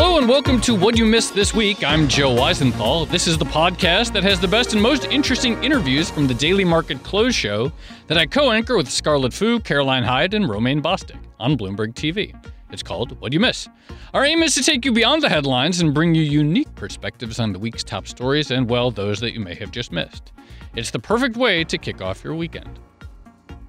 Hello and welcome to What You Missed This Week. I'm Joe Weisenthal. This is the podcast that has the best and most interesting interviews from the Daily Market Close show that I co anchor with Scarlett Fu, Caroline Hyde, and Romaine Bostick on Bloomberg TV. It's called What You Miss. Our aim is to take you beyond the headlines and bring you unique perspectives on the week's top stories and, well, those that you may have just missed. It's the perfect way to kick off your weekend.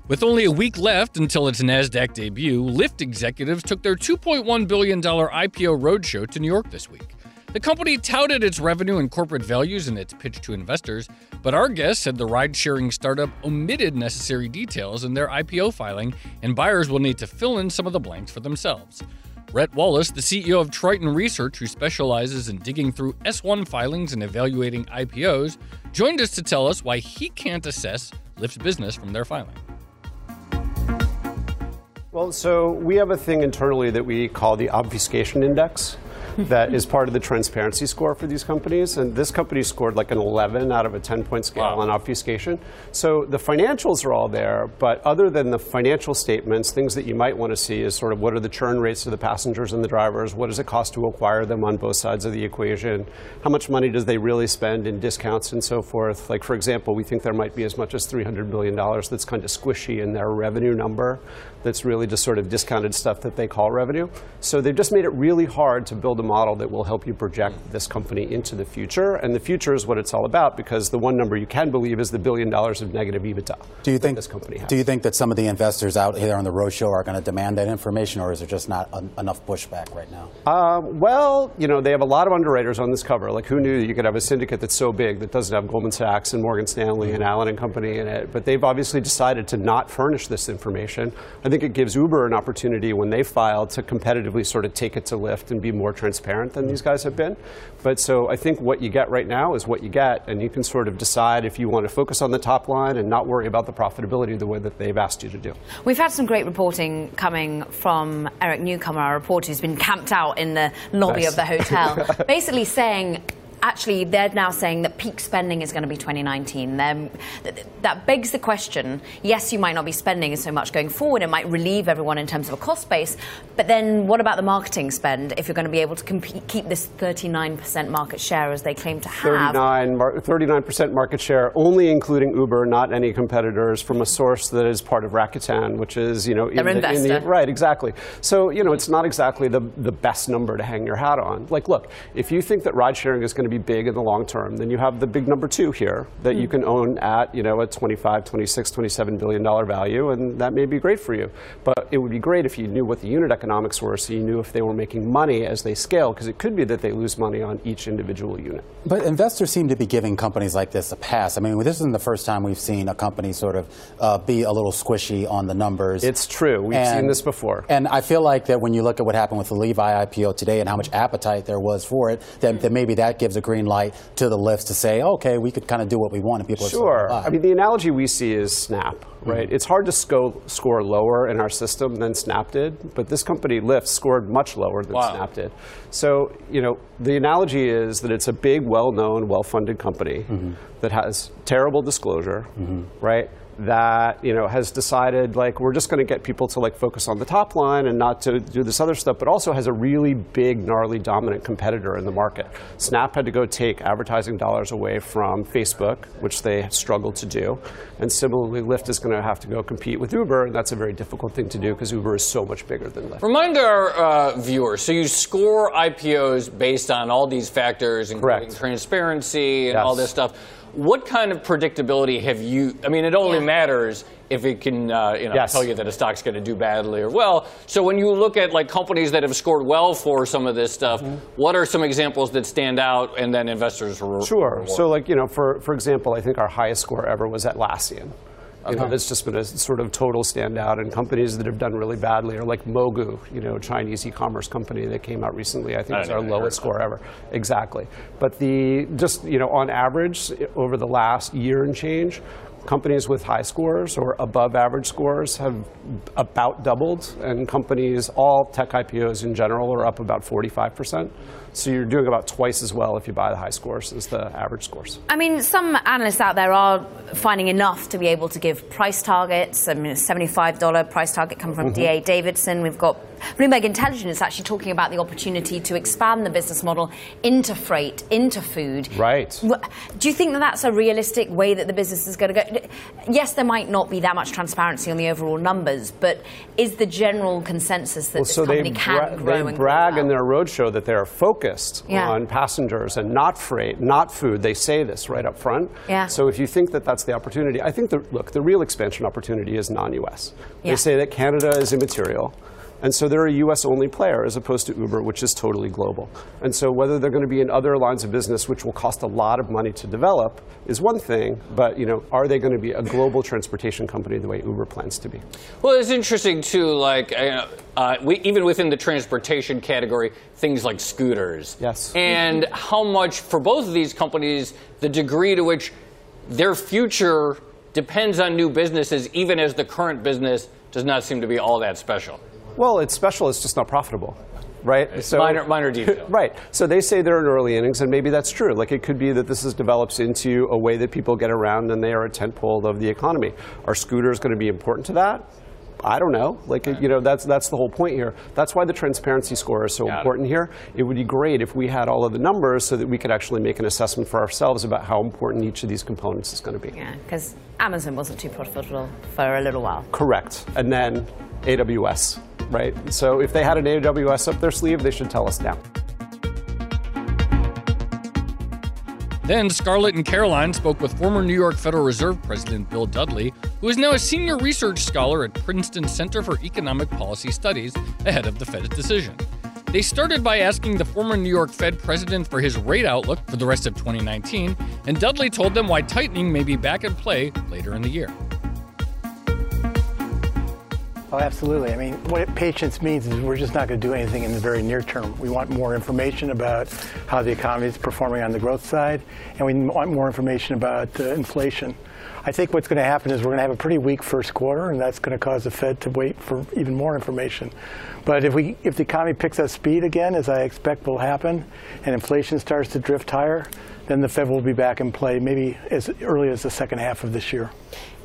With only a week left until its NASDAQ debut, Lyft executives took their $2.1 billion IPO roadshow to New York this week. The company touted its revenue and corporate values in its pitch to investors, but our guest said the ride sharing startup omitted necessary details in their IPO filing, and buyers will need to fill in some of the blanks for themselves. Rett Wallace, the CEO of Triton Research, who specializes in digging through S1 filings and evaluating IPOs, joined us to tell us why he can't assess Lyft's business from their filing. Well, so we have a thing internally that we call the obfuscation index that is part of the transparency score for these companies. And this company scored like an 11 out of a 10 point scale wow. on obfuscation. So the financials are all there, but other than the financial statements, things that you might want to see is sort of what are the churn rates of the passengers and the drivers? What does it cost to acquire them on both sides of the equation? How much money does they really spend in discounts and so forth? Like, for example, we think there might be as much as $300 billion that's kind of squishy in their revenue number that's really just sort of discounted stuff that they call revenue. So they've just made it really hard to build a model that will help you project this company into the future. And the future is what it's all about because the one number you can believe is the billion dollars of negative EBITDA. Do you think this company has. Do you think that some of the investors out here on the roadshow are going to demand that information, or is there just not enough pushback right now? Uh, well, you know, they have a lot of underwriters on this cover. Like, who knew you could have a syndicate that's so big that doesn't have Goldman Sachs and Morgan Stanley and Allen and Company in it? But they've obviously decided to not furnish this information. I think it gives Uber an opportunity when they file to competitively sort of take it to Lyft and be more transparent than these guys have been. But so I think what you get right now is what you get, and you can sort of decide if you want to focus on the top line and not worry about the profitability the way that they've asked you to do. We've had some great reporting coming from Eric Newcomer, our reporter who's been camped out in the lobby nice. of the hotel, basically saying actually they're now saying that peak spending is going to be 2019. They're, that begs the question yes, you might not be spending so much going forward, it might relieve everyone in terms of a cost base, but then what about the marketing spend if you're going to be able to compete, keep this 39% market share as they claim to have? 39, 39% market share, only including Uber, not any competitors, from a source that is part of Rakuten, which is, you know, in the, in the, right, exactly. So, you know, it's not exactly the, the best number to hang your hat on. Like, look, if you think that ride sharing is going to to be big in the long term, then you have the big number two here that mm. you can own at you know a 25, 26, 27 billion dollar value, and that may be great for you. But it would be great if you knew what the unit economics were, so you knew if they were making money as they scale, because it could be that they lose money on each individual unit. But investors seem to be giving companies like this a pass. I mean, this isn't the first time we've seen a company sort of uh, be a little squishy on the numbers. It's true. We've and, seen this before. And I feel like that when you look at what happened with the Levi IPO today and how much appetite there was for it, that, that maybe that gives a green light to the Lyfts to say, okay, we could kind of do what we want, and people sure. I mean, the analogy we see is Snap, right? Mm-hmm. It's hard to sco- score lower in our system than Snap did, but this company Lyft scored much lower than wow. Snap did. So, you know, the analogy is that it's a big, well-known, well-funded company mm-hmm. that has terrible disclosure, mm-hmm. right? That you know has decided like we're just going to get people to like focus on the top line and not to do this other stuff, but also has a really big, gnarly, dominant competitor in the market. Snap had to go take advertising dollars away from Facebook, which they struggled to do, and similarly, Lyft is going to have to go compete with Uber, and that's a very difficult thing to do because Uber is so much bigger than Lyft. Remind our uh, viewers. So you score IPOs based on all these factors, including Correct. transparency and yes. all this stuff. What kind of predictability have you? I mean, it only yeah. matters if it can, uh, you know, yes. tell you that a stock's going to do badly or well. So when you look at like companies that have scored well for some of this stuff, mm-hmm. what are some examples that stand out, and then investors re- Sure. Reward? So like you know, for for example, I think our highest score ever was Atlassian. Know, that's just been a sort of total standout. And companies that have done really badly are like Mogu, you know, a Chinese e-commerce company that came out recently. I think I it's our lowest score ever. Exactly. But the just you know on average over the last year and change, companies with high scores or above average scores have about doubled, and companies, all tech IPOs in general, are up about 45%. So you're doing about twice as well if you buy the high scores as the average scores. I mean, some analysts out there are finding enough to be able to give price targets. I mean, a $75 price target coming from mm-hmm. DA Davidson. We've got Bloomberg Intelligence actually talking about the opportunity to expand the business model into freight, into food. Right. Do you think that that's a realistic way that the business is going to go? Yes, there might not be that much transparency on the overall numbers, but is the general consensus that Well, this so company can bra- grow they and brag grow in their roadshow that they are focused Yeah. on passengers and not freight, not food. They say this right up front. Yeah. So if you think that that's the opportunity, I think the look the real expansion opportunity is non-U.S. Yeah. They say that Canada is immaterial. And so they're a US only player as opposed to Uber, which is totally global. And so whether they're going to be in other lines of business, which will cost a lot of money to develop, is one thing. But you know, are they going to be a global transportation company the way Uber plans to be? Well, it's interesting too. Like, uh, uh, we, even within the transportation category, things like scooters. Yes. And how much for both of these companies, the degree to which their future depends on new businesses, even as the current business does not seem to be all that special. Well, it's special. It's just not profitable, right? So minor- minor detail. right. So they say they're in early innings, and maybe that's true. Like it could be that this is develops into a way that people get around, and they are a tentpole of the economy. Are scooters going to be important to that? I don't know. Like you know, that's that's the whole point here. That's why the transparency score is so Got it. important here. It would be great if we had all of the numbers so that we could actually make an assessment for ourselves about how important each of these components is going to be. Yeah, because Amazon wasn't too profitable for a little while. Correct. And then AWS, right? So if they had an AWS up their sleeve, they should tell us now. Then Scarlett and Caroline spoke with former New York Federal Reserve President Bill Dudley, who is now a senior research scholar at Princeton Center for Economic Policy Studies ahead of the Fed's decision. They started by asking the former New York Fed president for his rate outlook for the rest of 2019, and Dudley told them why tightening may be back in play later in the year. Oh, absolutely. I mean, what patience means is we're just not going to do anything in the very near term. We want more information about how the economy is performing on the growth side, and we want more information about uh, inflation. I think what's going to happen is we're going to have a pretty weak first quarter, and that's going to cause the Fed to wait for even more information. But if we, if the economy picks up speed again, as I expect will happen, and inflation starts to drift higher, then the Fed will be back in play maybe as early as the second half of this year.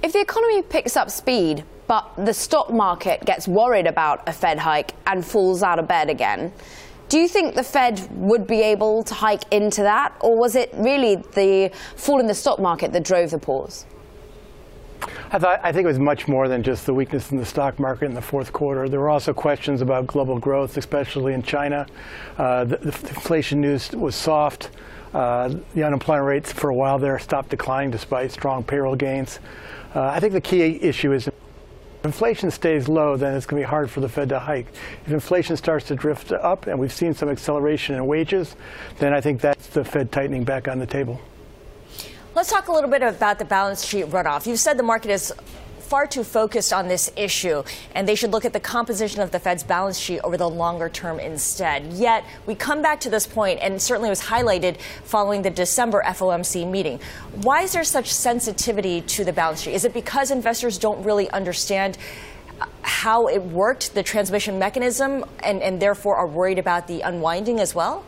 If the economy picks up speed, but the stock market gets worried about a Fed hike and falls out of bed again, do you think the Fed would be able to hike into that? Or was it really the fall in the stock market that drove the pause? I, thought, I think it was much more than just the weakness in the stock market in the fourth quarter. There were also questions about global growth, especially in China. Uh, the, the inflation news was soft. Uh, the unemployment rates for a while there stopped declining despite strong payroll gains. Uh, I think the key issue is if inflation stays low, then it's going to be hard for the Fed to hike. If inflation starts to drift up, and we've seen some acceleration in wages, then I think that's the Fed tightening back on the table. Let's talk a little bit about the balance sheet runoff. You've said the market is far too focused on this issue, and they should look at the composition of the Fed's balance sheet over the longer term instead. Yet, we come back to this point, and certainly was highlighted following the December FOMC meeting. Why is there such sensitivity to the balance sheet? Is it because investors don't really understand? Uh, how it worked, the transmission mechanism, and, and therefore are worried about the unwinding as well?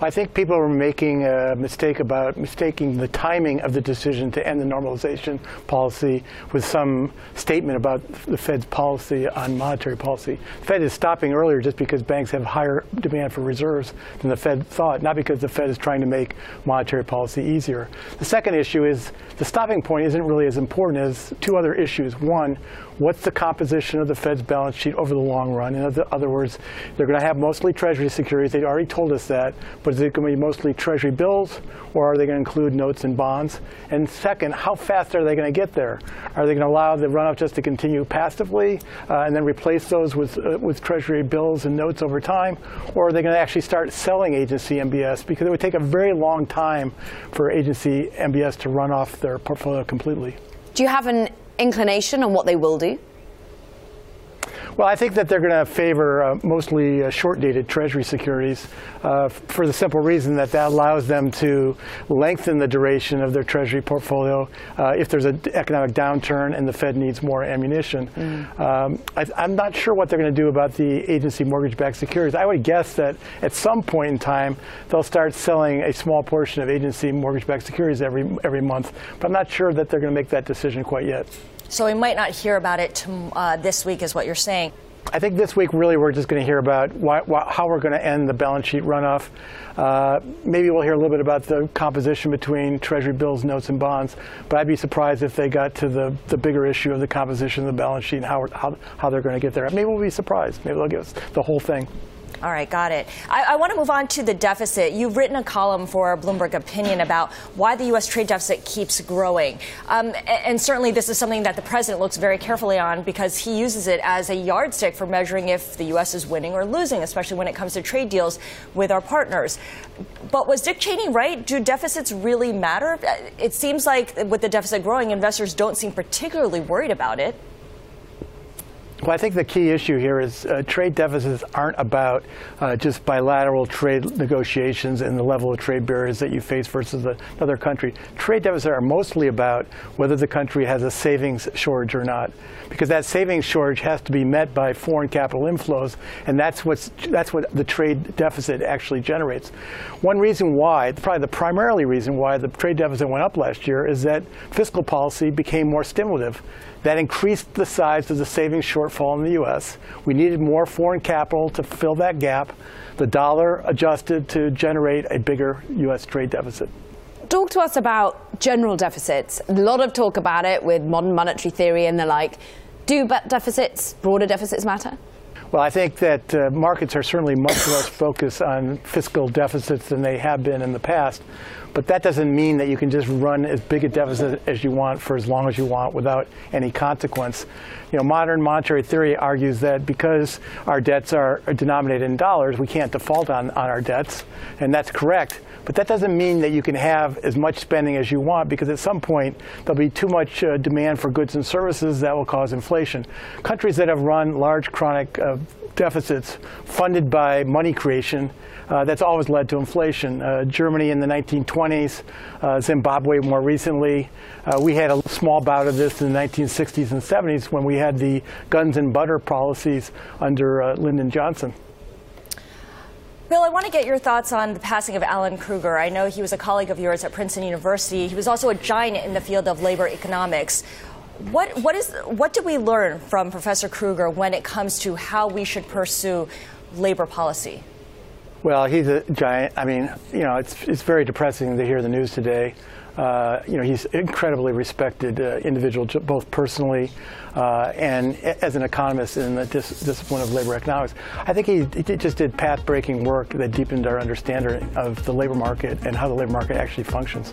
I think people are making a mistake about mistaking the timing of the decision to end the normalization policy with some statement about the Fed's policy on monetary policy. The Fed is stopping earlier just because banks have higher demand for reserves than the Fed thought, not because the Fed is trying to make monetary policy easier. The second issue is the stopping point isn't really as important as two other issues. One, what's the composition of the Fed's balance sheet over the long run? In other, words, they're going to have mostly Treasury securities. They already told us that. But is it going to be mostly Treasury bills, or are they going to include notes and bonds? And second, how fast are they going to get there? Are they going to allow the runoff just to continue passively uh, and then replace those with, uh, with Treasury bills and notes over time? Or are they going to actually start selling agency MBS? Because it would take a very long time for agency MBS to run off their portfolio completely. Do you have an inclination on what they will do? Well, I think that they're going to favor uh, mostly uh, short-dated Treasury securities uh, for the simple reason that that allows them to lengthen the duration of their Treasury portfolio uh, if there's an economic downturn and the Fed needs more ammunition. Mm. Um, I, am not sure what they're going to do about the agency mortgage-backed securities. I would guess that at some point in time they'll start selling a small portion of agency mortgage-backed securities every every month, but I'm not sure that they're going to make that decision quite yet. So we might not hear about it to, uh, this week, is what you're saying. I think this week, really, we're just going to hear about why, why, how we're going to end the balance sheet runoff. Uh, maybe we'll hear a little bit about the composition between Treasury bills, notes, and bonds. But I'd be surprised if they got to the, the bigger issue of the composition of the balance sheet and how, how, how they're going to get there. Maybe we'll be surprised. Maybe they'll give us the whole thing. All right, got it. I, I want to move on to the deficit. You've written a column for Bloomberg Opinion about why the U.S. trade deficit keeps growing. Um, and, and certainly this is something that the president looks very carefully on because he uses it as a yardstick for measuring if the U.S. is winning or losing, especially when it comes to trade deals with our partners. But was Dick Cheney right? Do deficits really matter? It seems like with the deficit growing, investors don't seem particularly worried about it. Well, I think the key issue here is uh, trade deficits aren't about uh, just bilateral trade negotiations and the level of trade barriers that you face versus the, another country. Trade deficits are mostly about whether the country has a savings shortage or not, because that savings shortage has to be met by foreign capital inflows, and that's what's that's what the trade deficit actually generates. One reason why, probably the primarily reason why the trade deficit went up last year, is that fiscal policy became more stimulative. That increased the size of the savings shortfall in the U.S. We needed more foreign capital to fill that gap. The dollar adjusted to generate a bigger U.S. trade deficit. Talk to us about general deficits. A lot of talk about it with modern monetary theory and the like. Do deficits, broader deficits matter? Well, I think that uh, markets are certainly much less focused on fiscal deficits than they have been in the past. But that doesn't mean that you can just run as big a deficit as you want for as long as you want without any consequence. You know, modern monetary theory argues that because our debts are, denominated in dollars, we can't default on, on our debts, and that's correct. But that doesn't mean that you can have as much spending as you want because at some point there'll be too much uh, demand for goods and services that will cause inflation. Countries that have run large chronic uh, deficits funded by money creation uh, that's always led to inflation. Uh, Germany in the 1920s, uh, Zimbabwe more recently. Uh, we had a small bout of this in the 1960s and 70s when we had the guns and butter policies under uh, Lyndon Johnson. Bill, I want to get your thoughts on the passing of Alan Krueger. I know he was a colleague of yours at Princeton University. He was also a giant in the field of labor economics. What, what, is, what did we learn from Professor Krueger when it comes to how we should pursue labor policy? Well, he's a giant. I mean, you know, it's, it's very depressing to hear the news today. Uh, you know, he's incredibly respected uh, individual, both personally uh, and as an economist in the dis- discipline of labor economics. I think he, he just did path-breaking work that deepened our understanding of the labor market and how the labor market actually functions.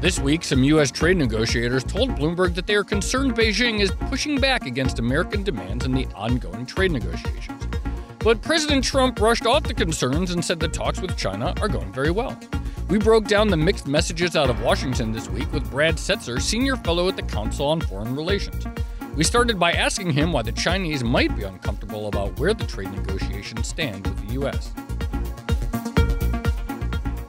This week, some U.S. trade negotiators told Bloomberg that they are concerned Beijing is pushing back against American demands in the ongoing trade negotiations. But President Trump rushed off the concerns and said the talks with China are going very well. We broke down the mixed messages out of Washington this week with Brad Setser, senior fellow at the Council on Foreign Relations. We started by asking him why the Chinese might be uncomfortable about where the trade negotiations stand with the U.S.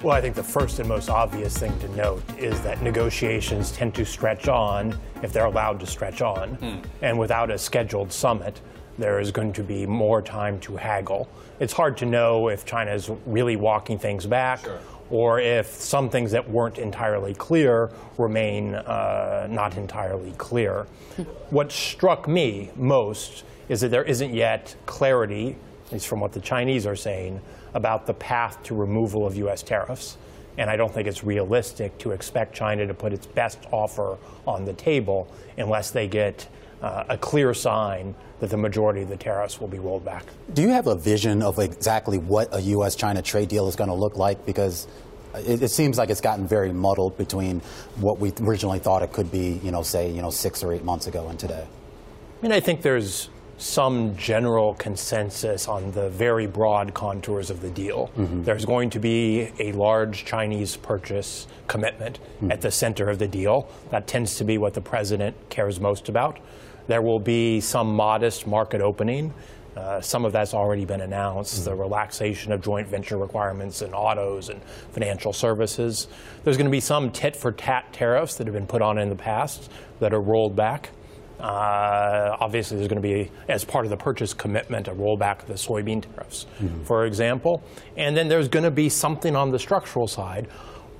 Well, I think the first and most obvious thing to note is that negotiations tend to stretch on if they're allowed to stretch on. Mm. And without a scheduled summit, there is going to be more time to haggle. It's hard to know if China is really walking things back sure. or if some things that weren't entirely clear remain uh, not entirely clear. what struck me most is that there isn't yet clarity, at least from what the Chinese are saying, about the path to removal of U.S. tariffs. And I don't think it's realistic to expect China to put its best offer on the table unless they get uh, a clear sign that the majority of the tariffs will be rolled back. Do you have a vision of exactly what a U.S. China trade deal is going to look like? Because it, it, seems like it's gotten very muddled between what we originally thought it could be, you know, say, you know, six or eight months ago and today. I mean, I think there's some general consensus on the very broad contours of the deal. Mm-hmm. There's going to be a large Chinese purchase commitment mm-hmm. at the center of the deal. That tends to be what the president cares most about. There will be some modest market opening. Uh, some of that's already been announced mm-hmm. the relaxation of joint venture requirements in autos and financial services. There's going to be some tit for tat tariffs that have been put on in the past that are rolled back. Uh, obviously, there's going to be, as part of the purchase commitment, a rollback of the soybean tariffs, mm-hmm. for example. And then there's going to be something on the structural side.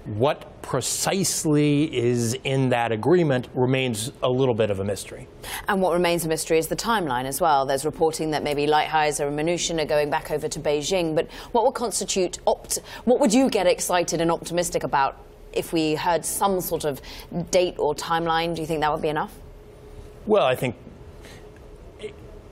What precisely is in that agreement remains a little bit of a mystery. And what remains a mystery is the timeline as well. There's reporting that maybe Lighthizer and Mnuchin are going back over to Beijing. But what would constitute opt? What would you get excited and optimistic about if we heard some sort of date or timeline? Do you think that would be enough? Well, I think,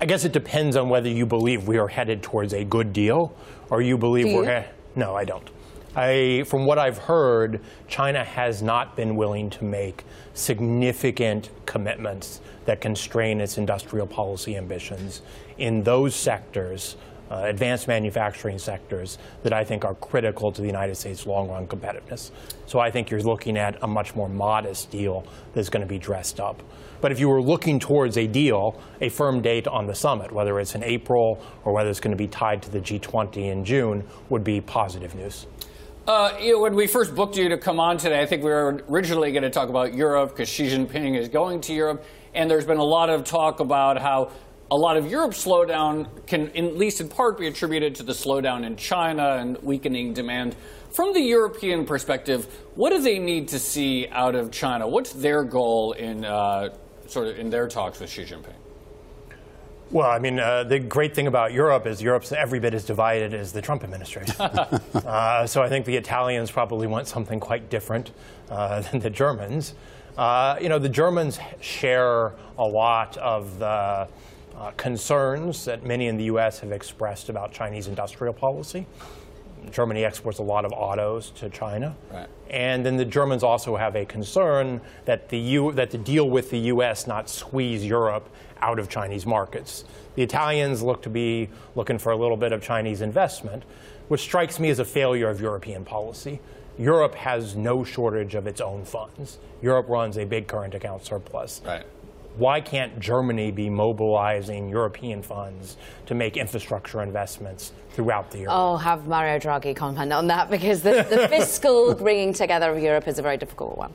I guess it depends on whether you believe we are headed towards a good deal or you believe you? we're. No, I don't. I, from what I've heard, China has not been willing to make significant commitments that constrain its industrial policy ambitions in those sectors, uh, advanced manufacturing sectors, that I think are critical to the United States' long run competitiveness. So I think you're looking at a much more modest deal that's going to be dressed up. But if you were looking towards a deal, a firm date on the summit, whether it's in April or whether it's going to be tied to the G20 in June, would be positive news. Uh, you know, when we first booked you to come on today, I think we were originally going to talk about Europe because Xi Jinping is going to Europe, and there's been a lot of talk about how a lot of Europe's slowdown can, at least in part, be attributed to the slowdown in China and weakening demand. From the European perspective, what do they need to see out of China? What's their goal in uh, sort of in their talks with Xi Jinping? Well, I mean, uh, the great thing about Europe is Europe's every bit as divided as the Trump administration. uh, so I think the Italians probably want something quite different uh, than the Germans. Uh, you know, the Germans share a lot of the uh, concerns that many in the U.S. have expressed about Chinese industrial policy. Germany exports a lot of autos to China. Right. And then the Germans also have a concern that the, U, that the deal with the U.S. not squeeze Europe out of Chinese markets. The Italians look to be looking for a little bit of Chinese investment, which strikes me as a failure of European policy. Europe has no shortage of its own funds. Europe runs a big current account surplus. Right why can't Germany be mobilizing European funds to make infrastructure investments throughout the Euro? Oh, have Mario Draghi comment on that because the, the fiscal bringing together of Europe is a very difficult one.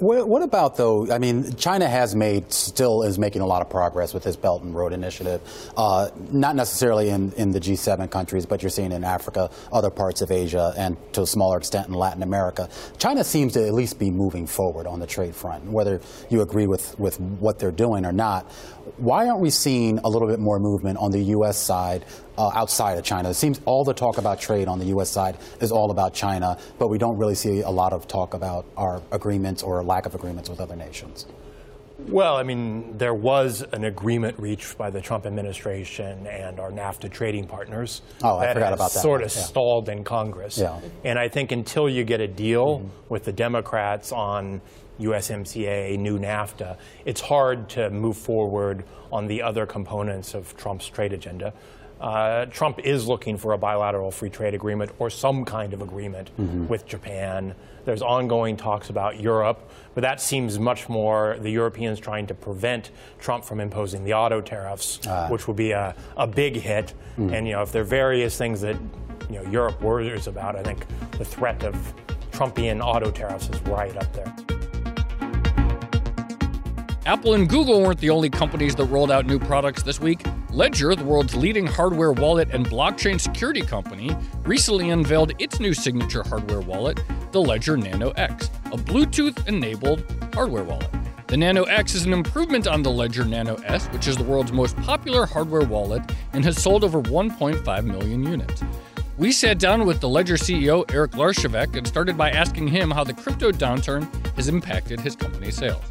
What, what, about though? I mean, China has made still is making a lot of progress with this Belt and Road Initiative. Uh, not necessarily in, in the G7 countries, but you're seeing in Africa, other parts of Asia, and to a smaller extent in Latin America. China seems to at least be moving forward on the trade front. Whether you agree with with what they're doing or not, why aren't we seeing a little bit more movement on the U.S. side uh, outside of China? It seems all the talk about trade on the U.S. side is all about China, but we don't really see a lot of talk about our agreements or lack of agreements with other nations. Well, I mean, there was an agreement reached by the Trump administration and our NAFTA trading partners. Oh, I forgot about that. Sort of yeah. stalled in Congress. Yeah. And I think until you get a deal mm-hmm. with the Democrats on USMCA, new NAFTA, it's hard to move forward on the other components of Trump's trade agenda. Uh, Trump is looking for a bilateral free trade agreement or some kind of agreement mm-hmm. with Japan. There's ongoing talks about Europe, but that seems much more the Europeans trying to prevent Trump from imposing the auto tariffs, uh. which would be a, a big hit. Mm. And you know, if there are various things that you know Europe worries about, I think the threat of Trumpian auto tariffs is right up there. Apple and Google weren't the only companies that rolled out new products this week. Ledger, the world's leading hardware wallet and blockchain security company, recently unveiled its new signature hardware wallet, the Ledger Nano X, a Bluetooth enabled hardware wallet. The Nano X is an improvement on the Ledger Nano S, which is the world's most popular hardware wallet and has sold over 1.5 million units. We sat down with the Ledger CEO Eric Larchevêque and started by asking him how the crypto downturn has impacted his company's sales.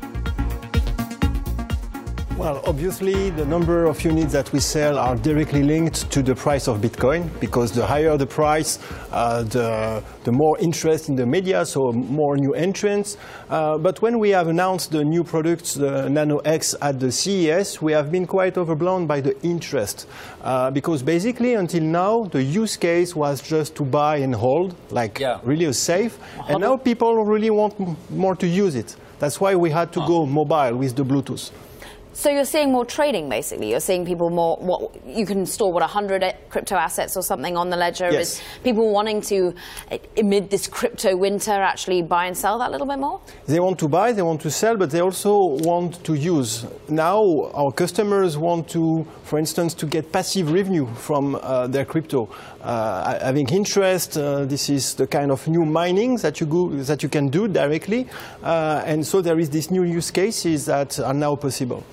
Well, obviously, the number of units that we sell are directly linked to the price of Bitcoin because the higher the price, uh, the, the more interest in the media, so more new entrants. Uh, but when we have announced the new products, the Nano X, at the CES, we have been quite overblown by the interest. Uh, because basically, until now, the use case was just to buy and hold, like Yeah. really a safe. And now people really want m- more to use it. That's why we had to go mobile with the Bluetooth. So you're seeing more trading, basically. You're seeing people more. What you can store what 100 crypto assets or something on the ledger. Yes. Is people wanting to, eh, amid this crypto winter, actually buy and sell that little bit more? They want to buy, they want to sell, but they also want to use. Now, our customers want to, for instance, to get passive revenue from uh, their crypto. Uh, having interest, uh, this is the kind of new mining that you, go, that you can do directly. Uh, and so there is these new use cases that are now possible.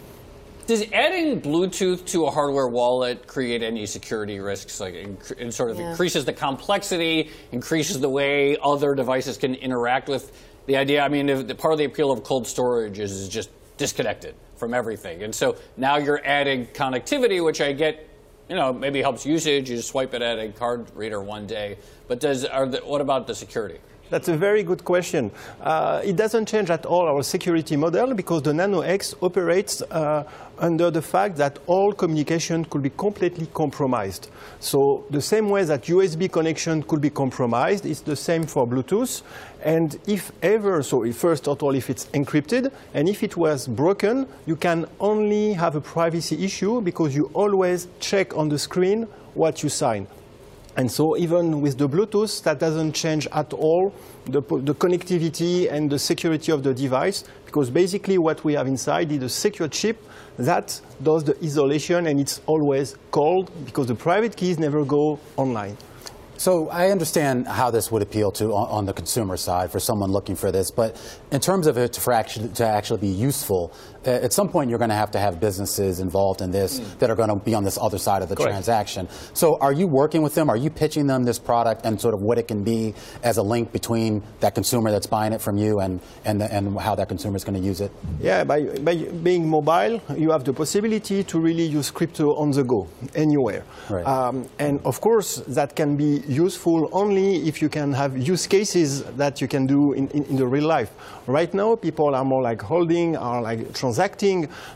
Does adding Bluetooth to a hardware wallet create any security risks? Like, it sort of Yeah. increases the complexity, increases the way other devices can interact with the idea. I mean, the, part of the appeal of cold storage is, is just disconnected from everything, and so now you're adding connectivity, which I get. You know, maybe helps usage. You swipe it at a card reader one day. But does are the, what about the security? That's a very good question. Uh, it doesn't change at all our security model because the Nano X operates uh, under the fact that all communication could be completely compromised. So the same way that USB connection could be compromised, it's the same for Bluetooth. And if ever, so first of all, if it's encrypted, and if it was broken, you can only have a privacy issue because you always check on the screen what you sign. And so even with the Bluetooth, that doesn't change at all the, the connectivity and the security of the device, because basically what we have inside is a secure chip that does the isolation and it's always cold because the private keys never go online. So I understand how this would appeal to on, on the consumer side for someone looking for this, but in terms of it for actually, to actually be useful, at some point you're going to have to have businesses involved in this that are going to be on this other side of the Correct. transaction. So are you working with them? Are you pitching them this product and sort of what it can be as a link between that consumer that's buying it from you and and, the, and how that consumer is going to use it? Yeah, by, by being mobile, you have the possibility to really use crypto on the go, anywhere. Right. Um, and of course, that can be useful only if you can have use cases that you can do in, in, in the real life. Right now, people are more like holding, are like transacting,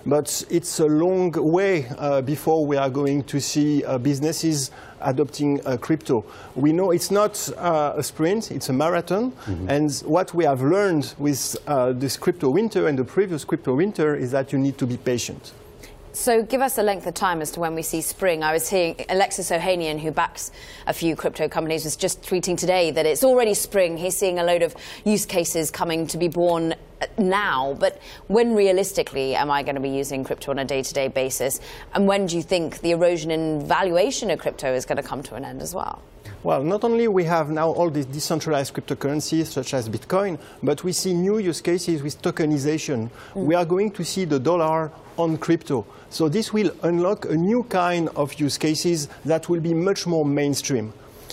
but it's a long way uh, before we are going to see uh, businesses adopting uh, crypto. We know it's not uh, a sprint, it's a marathon. And what we have learned with uh, this crypto winter and the previous crypto winter is that you need to be patient. So give us a length of time as to when we see spring. I was hearing Alexis Ohanian, who backs a few crypto companies, was just tweeting today that it's already spring. He's seeing a load of use cases coming to be born now. But when realistically am I going to be using crypto on a day-to-day basis? And when do you think the erosion in valuation of crypto is going to come to an end as well? Well, not only we have now all these decentralized cryptocurrencies such as Bitcoin, but we see new use cases with tokenization. Mm. We are going to see the dollar on crypto. So this will unlock a new kind of use cases that will be much more mainstream.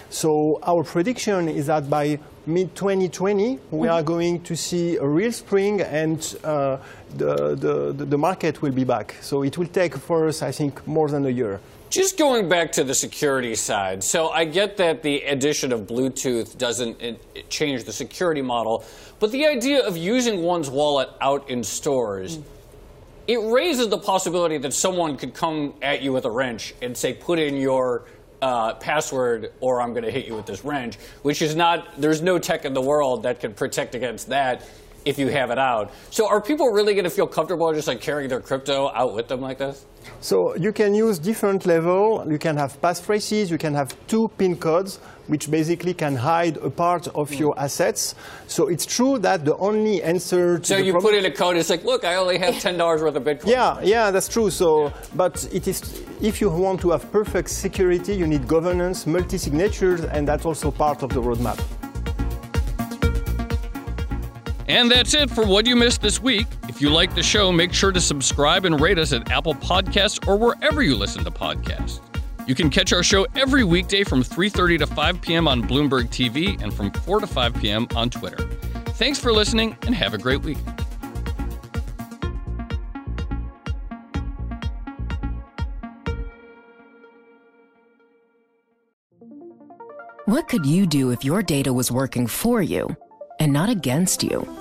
So our prediction is that by mid 2020 we are going to see a real spring and uh, the, the, the- market will be back. So it will take for us, I think, more than a year. Just going back to the security side. So I get that the addition of Bluetooth doesn't change the security model, but the idea of using one's wallet out in stores. It raises the possibility that someone could come at you with a wrench and say, "Put in your uh, password, or I'm going to hit you with this wrench." Which is not. There's no tech in the world that can protect against that if you have it out. So, are people really going to feel comfortable just like carrying their crypto out with them like this? So you can use different level. You can have passphrases. You can have two PIN codes, which basically can hide a part of hmm. your assets. So it's true that the only answer to So you put in a code. It's like, look, I only have ten dollars worth of Bitcoin. Yeah, yeah, that's true. So, but it is if you want to have perfect security, you need governance, multi-signatures, and that's also part of the roadmap. And that's it for what you missed this week. If you like the show, make sure to subscribe and rate us at Apple Podcasts or wherever you listen to podcasts. You can catch our show every weekday from 3:30 to 5 p.m. on Bloomberg TV and from 4 to 5 p.m. on Twitter. Thanks for listening and have a great week. What could you do if your data was working for you and not against you?